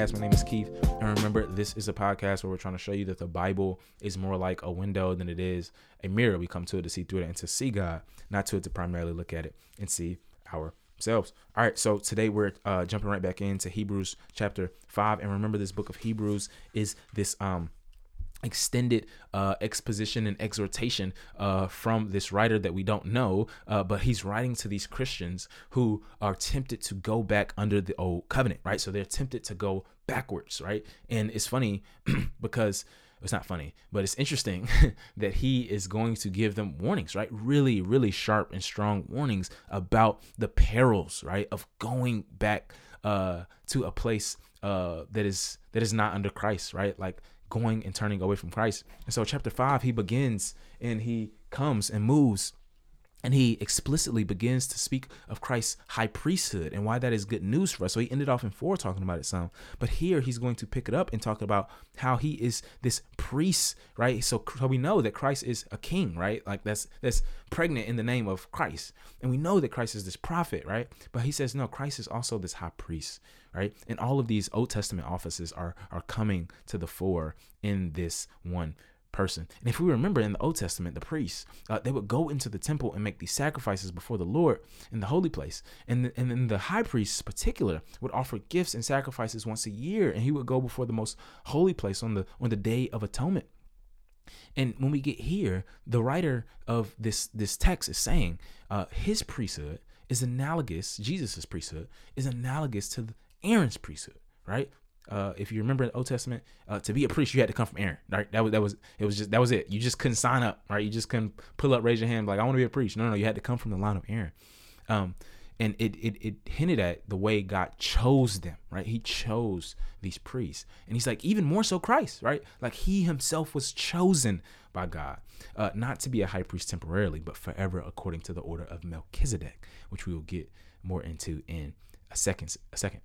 podcast. My name is Keith. And remember, this is a podcast where we're trying to show you that the Bible is more like a window than it is a mirror. We come to it to see through it and to see God, not to it to primarily look at it and see ourselves. All right, so today we're uh, jumping right back into Hebrews chapter 5. And remember, this book of Hebrews is this. um extended uh, exposition and exhortation uh, from this writer that we don't know, uh, but he's writing to these Christians who are tempted to go back under the old covenant, right? So they're tempted to go backwards, right? And it's funny because it's not funny, but it's interesting that he is going to give them warnings, right? Really, really sharp and strong warnings about the perils, right, of going back uh, to a place uh, that is that is not under Christ, right? Like going and turning away from Christ. And so, chapter five, he begins and he comes and moves and he explicitly begins to speak of Christ's high priesthood and why that is good news for us. So he ended off in four talking about it some, but here he's going to pick it up and talk about how he is this priest, right? So, so we know that Christ is a king, right? Like that's that's pregnant in the name of Christ, and we know that Christ is this prophet, right? But he says no, Christ is also this high priest, right? And all of these Old Testament offices are are coming to the fore in this one person. And if we remember in the Old Testament, the priests, uh, they would go into the temple and make these sacrifices before the Lord in the holy place. And, the, and then the high priest, particular, would offer gifts and sacrifices once a year, and he would go before the most holy place on the on the day of atonement. And when we get here, the writer of this this text is saying uh, his priesthood is analogous. Jesus's priesthood is analogous to Aaron's priesthood, right? Uh, if you remember in the Old Testament, uh, to be a priest, you had to come from Aaron, right? That was that was it was just that was it. You just couldn't sign up, right? You just couldn't pull up, raise your hand, like I want to be a priest. No, no, you had to come from the line of Aaron. Um, and it, it it hinted at the way God chose them, right? He chose these priests, and He's like even more so Christ, right? Like He Himself was chosen by God, uh, not to be a high priest temporarily, but forever according to the order of Melchizedek, which we will get more into in a second. A second.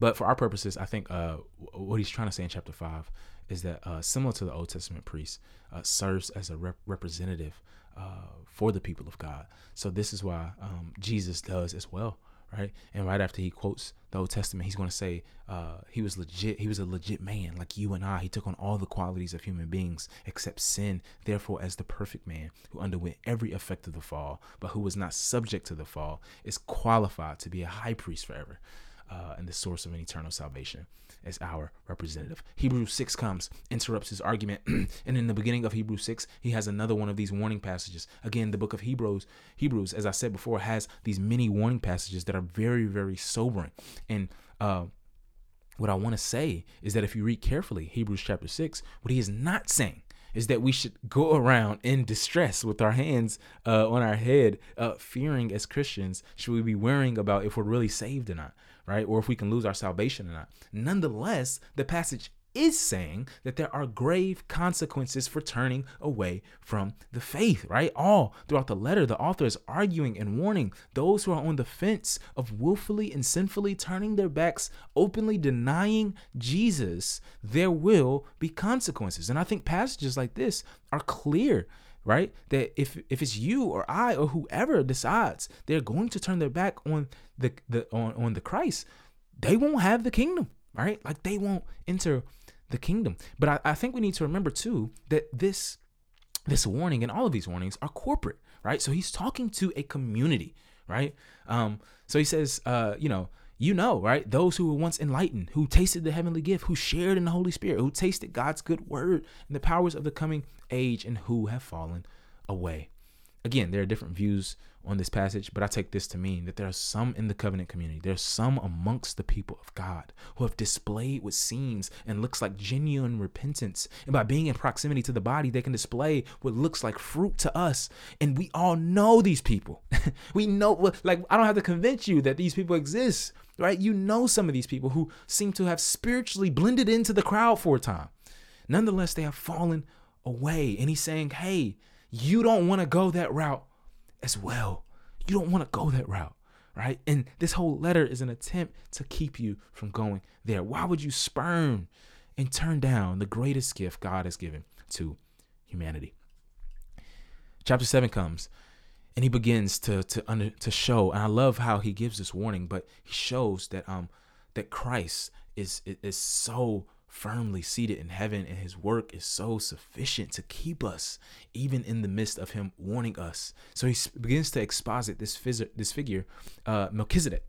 But for our purposes, I think uh, what he's trying to say in chapter five is that uh, similar to the Old Testament priest, uh, serves as a rep- representative uh, for the people of God. So this is why um, Jesus does as well, right? And right after he quotes the Old Testament, he's going to say uh, he was legit. He was a legit man, like you and I. He took on all the qualities of human beings except sin. Therefore, as the perfect man who underwent every effect of the fall, but who was not subject to the fall, is qualified to be a high priest forever uh, and the source of an eternal salvation as our representative. Hebrews 6 comes, interrupts his argument, and in the beginning of Hebrews 6, he has another one of these warning passages. Again, the book of Hebrews, Hebrews, as I said before, has these many warning passages that are very, very sobering. And uh, what I want to say is that if you read carefully Hebrews chapter 6, what he is not saying is that we should go around in distress with our hands uh, on our head, uh, fearing as Christians, should we be worrying about if we're really saved or not? Right? Or if we can lose our salvation or not. Nonetheless, the passage is saying that there are grave consequences for turning away from the faith, right? All throughout the letter, the author is arguing and warning those who are on the fence of willfully and sinfully turning their backs, openly denying Jesus, there will be consequences. And I think passages like this are clear right? That if if it's you or I or whoever decides they're going to turn their back on the the on, on the Christ, they won't have the kingdom, right? Like they won't enter the kingdom. But I, I think we need to remember too that this this warning and all of these warnings are corporate, right? So he's talking to a community, right? Um, so he says, uh, you know, you know, right? Those who were once enlightened, who tasted the heavenly gift, who shared in the Holy Spirit, who tasted God's good word and the powers of the coming age, and who have fallen away. Again, there are different views on this passage, but I take this to mean that there are some in the covenant community, there's some amongst the people of God who have displayed what seems and looks like genuine repentance. And by being in proximity to the body, they can display what looks like fruit to us. And we all know these people. we know, like, I don't have to convince you that these people exist, right? You know some of these people who seem to have spiritually blended into the crowd for a time. Nonetheless, they have fallen away. And he's saying, hey, you don't want to go that route as well. You don't want to go that route, right? And this whole letter is an attempt to keep you from going there. Why would you spurn and turn down the greatest gift God has given to humanity? Chapter 7 comes and he begins to to under, to show and I love how he gives this warning, but he shows that um that Christ is is so firmly seated in heaven and his work is so sufficient to keep us even in the midst of him warning us. So he begins to exposit this, phys- this figure uh, melchizedek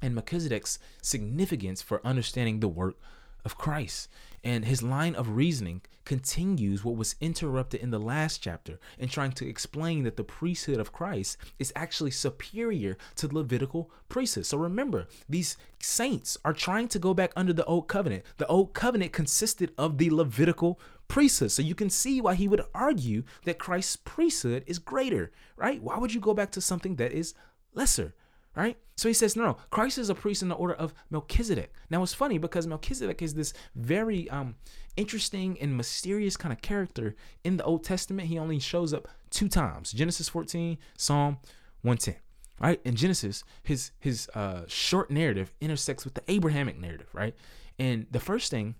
and melchizedek's significance for understanding the work of christ and his line of reasoning continues what was interrupted in the last chapter in trying to explain that the priesthood of Christ is actually superior to the Levitical priesthood. So remember, these saints are trying to go back under the old covenant. The old covenant consisted of the Levitical priesthood. So you can see why he would argue that Christ's priesthood is greater, right? Why would you go back to something that is lesser? Right? So he says, no, no, Christ is a priest in the order of Melchizedek. Now it's funny because Melchizedek is this very um, interesting and mysterious kind of character in the Old Testament. He only shows up two times: Genesis 14, Psalm 110. Right in Genesis, his his uh, short narrative intersects with the Abrahamic narrative, right? And the first thing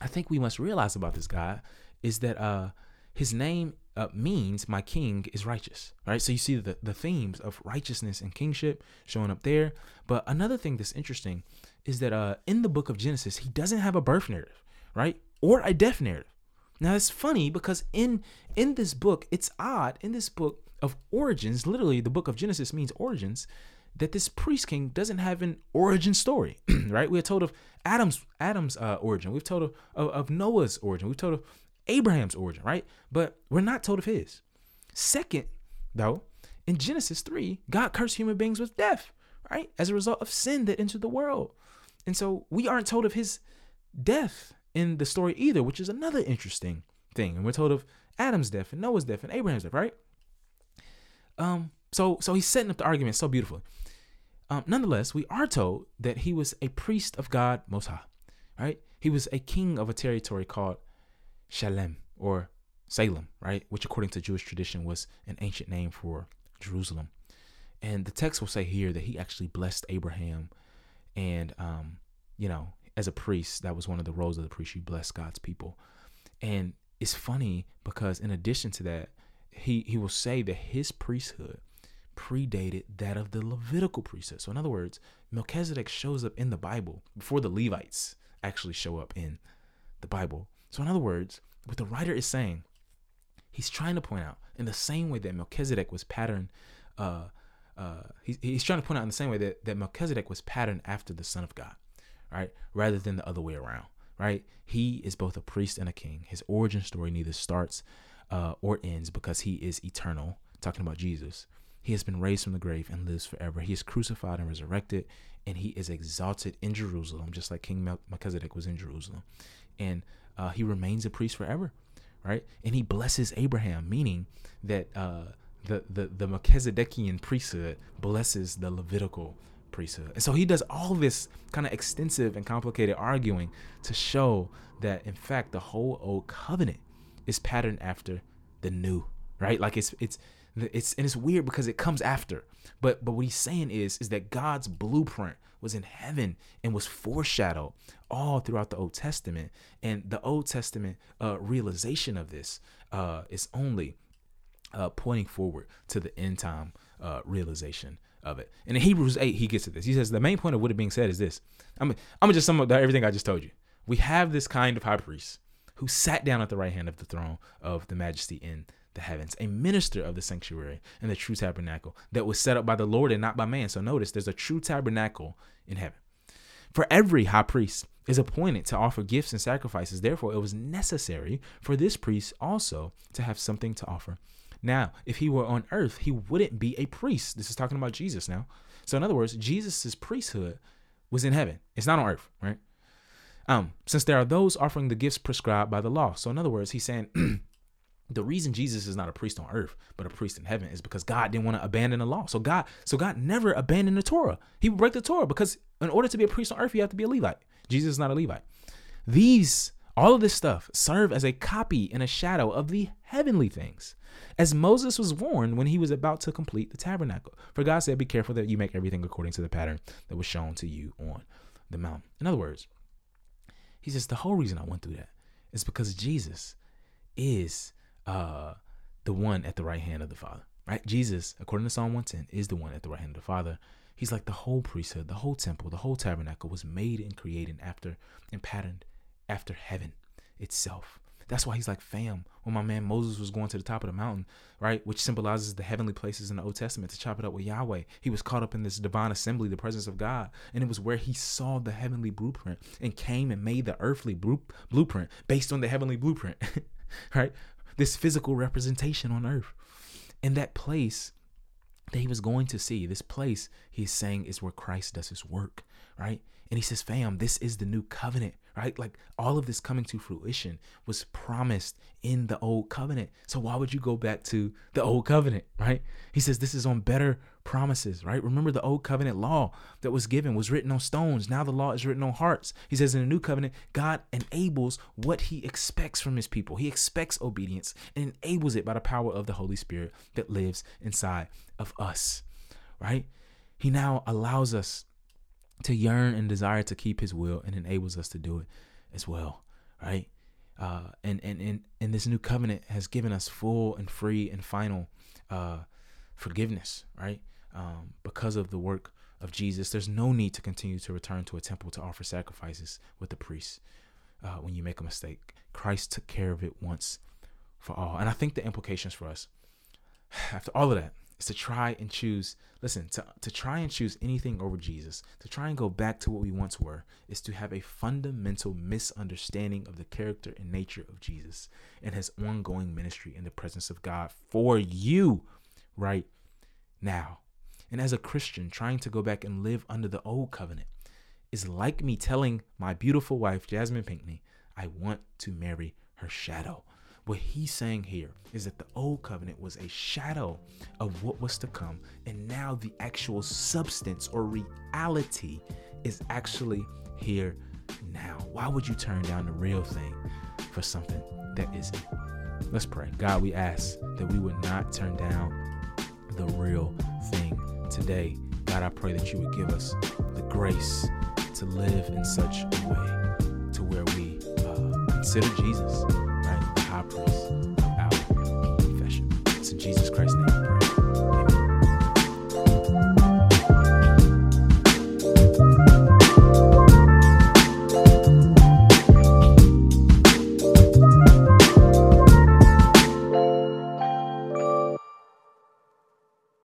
I think we must realize about this guy is that uh, his name uh, means my king is righteous, right? So you see the, the themes of righteousness and kingship showing up there. But another thing that's interesting is that uh, in the book of Genesis, he doesn't have a birth narrative, right? Or a death narrative. Now it's funny because in in this book, it's odd in this book of origins, literally the book of Genesis means origins, that this priest king doesn't have an origin story, right? We're told of Adam's Adam's uh, origin. We've told of, of, of Noah's origin. We've told of Abraham's origin, right? But we're not told of his. Second, though, in Genesis 3, God cursed human beings with death, right? As a result of sin that entered the world. And so we aren't told of his death in the story either, which is another interesting thing. And we're told of Adam's death and Noah's death and Abraham's death, right? Um, so so he's setting up the argument so beautifully. Um, nonetheless, we are told that he was a priest of God Most High, right? He was a king of a territory called Shalem or Salem, right? Which, according to Jewish tradition, was an ancient name for Jerusalem. And the text will say here that he actually blessed Abraham. And, um, you know, as a priest, that was one of the roles of the priest. You bless God's people. And it's funny because, in addition to that, he, he will say that his priesthood predated that of the Levitical priesthood. So, in other words, Melchizedek shows up in the Bible before the Levites actually show up in the Bible. So, in other words, what the writer is saying, he's trying to point out in the same way that Melchizedek was patterned, uh, uh, he, he's trying to point out in the same way that, that Melchizedek was patterned after the Son of God, right? Rather than the other way around, right? He is both a priest and a king. His origin story neither starts uh, or ends because he is eternal, talking about Jesus. He has been raised from the grave and lives forever. He is crucified and resurrected, and he is exalted in Jerusalem, just like King Melchizedek was in Jerusalem. And uh, he remains a priest forever, right? And he blesses Abraham, meaning that uh, the, the, the Melchizedekian priesthood blesses the Levitical priesthood. And so he does all this kind of extensive and complicated arguing to show that, in fact, the whole old covenant is patterned after the new, right? Like it's, it's, it's, and it's weird because it comes after. But, but what he's saying is, is that God's blueprint was in heaven and was foreshadowed all throughout the Old Testament. And the Old Testament uh, realization of this uh, is only uh, pointing forward to the end time uh, realization of it. And in Hebrews 8, he gets to this. He says, The main point of what is being said is this. I'm, I'm going to just sum up everything I just told you. We have this kind of high priest who sat down at the right hand of the throne of the majesty in the heavens, a minister of the sanctuary and the true tabernacle that was set up by the Lord and not by man. So notice there's a true tabernacle in heaven. For every high priest is appointed to offer gifts and sacrifices. Therefore, it was necessary for this priest also to have something to offer. Now, if he were on earth, he wouldn't be a priest. This is talking about Jesus now. So, in other words, Jesus' priesthood was in heaven. It's not on earth, right? Um, since there are those offering the gifts prescribed by the law. So, in other words, he's saying the reason Jesus is not a priest on earth, but a priest in heaven is because God didn't want to abandon the law. So God, so God never abandoned the Torah. He would break the Torah because in order to be a priest on earth, you have to be a Levite. Jesus is not a Levite. These, all of this stuff serve as a copy and a shadow of the heavenly things. As Moses was warned when he was about to complete the tabernacle. For God said, Be careful that you make everything according to the pattern that was shown to you on the mountain. In other words, he says, The whole reason I went through that is because Jesus is uh, the one at the right hand of the Father. Right? Jesus, according to Psalm 110, is the one at the right hand of the Father. He's like the whole priesthood, the whole temple, the whole tabernacle was made and created after and patterned after heaven itself. That's why he's like, fam, when my man Moses was going to the top of the mountain, right, which symbolizes the heavenly places in the Old Testament to chop it up with Yahweh, he was caught up in this divine assembly, the presence of God. And it was where he saw the heavenly blueprint and came and made the earthly blueprint based on the heavenly blueprint, right? This physical representation on earth. In that place, that he was going to see. This place, he's saying, is where Christ does his work, right? And he says, fam, this is the new covenant, right? Like all of this coming to fruition was promised in the old covenant. So why would you go back to the old covenant, right? He says this is on better promises, right? Remember the old covenant law that was given was written on stones. Now the law is written on hearts. He says in the new covenant, God enables what he expects from his people. He expects obedience and enables it by the power of the Holy Spirit that lives inside of us, right? He now allows us to yearn and desire to keep his will and enables us to do it as well, right? Uh, and, and, and, and this new covenant has given us full and free and final uh, forgiveness, right? Um, because of the work of Jesus, there's no need to continue to return to a temple to offer sacrifices with the priests uh, when you make a mistake. Christ took care of it once for all. And I think the implications for us, after all of that, is to try and choose listen to, to try and choose anything over jesus to try and go back to what we once were is to have a fundamental misunderstanding of the character and nature of jesus and his ongoing ministry in the presence of god for you right now. And as a christian trying to go back and live under the old covenant is like me telling my beautiful wife jasmine pinkney i want to marry her shadow what he's saying here is that the old covenant was a shadow of what was to come, and now the actual substance or reality is actually here now. Why would you turn down the real thing for something that isn't? Let's pray. God, we ask that we would not turn down the real thing today. God, I pray that you would give us the grace to live in such a way to where we uh, consider Jesus